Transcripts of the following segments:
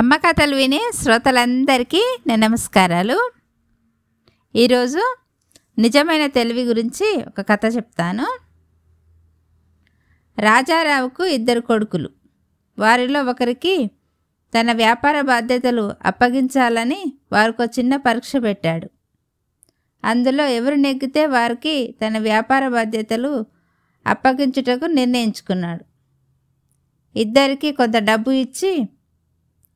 అమ్మ కథలు వినే శ్రోతలందరికీ నమస్కారాలు. ఈరోజు నిజమైన తెలివి గురించి ఒక కథ చెప్తాను. రాజారావుకు ఇద్దరు కొడుకులు. వారిలో ఒకరికి తన వ్యాపార బాధ్యతలు అప్పగించాలని వారికి ఒక చిన్న పరీక్ష పెట్టాడు. అందులో ఎవరు నెగ్గితే వారికి తన వ్యాపార బాధ్యతలు అప్పగించుటకు నిర్ణయించుకున్నాడు. ఇద్దరికి కొంత డబ్బు ఇచ్చి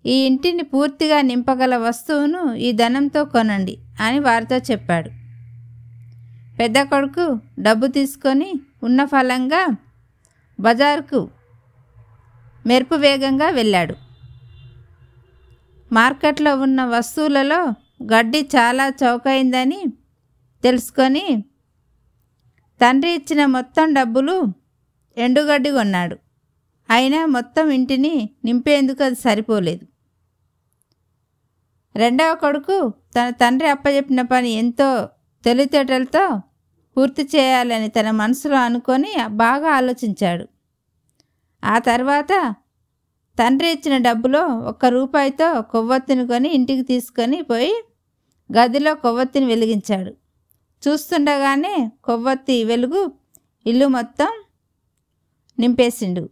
ఈ ఇంటిని పూర్తిగా నింపగల వస్తువును ఈ ధనంతో కొనండి అని వారితో చెప్పాడు. పెద్ద కొడుకు డబ్బు తీసుకొని ఉన్న ఫలంగా బజార్కు మెరుపు వేగంగా వెళ్ళాడు. మార్కెట్లో ఉన్న వస్తువులలో గడ్డి చాలా చౌకైందని తెలుసుకొని తండ్రి ఇచ్చిన మొత్తం డబ్బులు ఎండుగడ్డి కొన్నాడు. అయినా మొత్తం ఇంటిని నింపేందుకు అది సరిపోలేదు. రెండవ కొడుకు తన తండ్రి అప్పచెప్పిన పని ఎంతో తెలివితేటలతో పూర్తి చేయాలని తన మనసులో అనుకొని బాగా ఆలోచించాడు. ఆ తర్వాత తండ్రి ఇచ్చిన డబ్బులో ఒక్క రూపాయితో కొవ్వొత్తిని కొని ఇంటికి తీసుకొని పోయి గదిలో కొవ్వొత్తిని వెలిగించాడు. చూస్తుండగానే కొవ్వొత్తి వెలుగు ఇల్లు మొత్తం నింపేసిండు.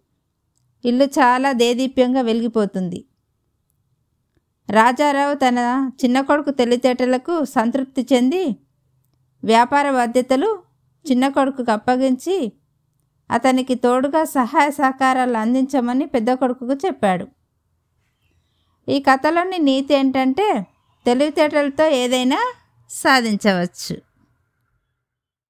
ఇల్లు చాలా దేదీప్యంగా వెలిగిపోతుంది. రాజారావు తన చిన్న కొడుకు తెలివితేటలకు సంతృప్తి చెంది వ్యాపార బాధ్యతలు చిన్న కొడుకుకు అప్పగించి అతనికి తోడుగా సహాయ సహకారాలు అందించమని పెద్ద కొడుకుకు చెప్పాడు. ఈ కథలోని నీతి ఏంటంటే తెలివితేటలతో ఏదైనా సాధించవచ్చు.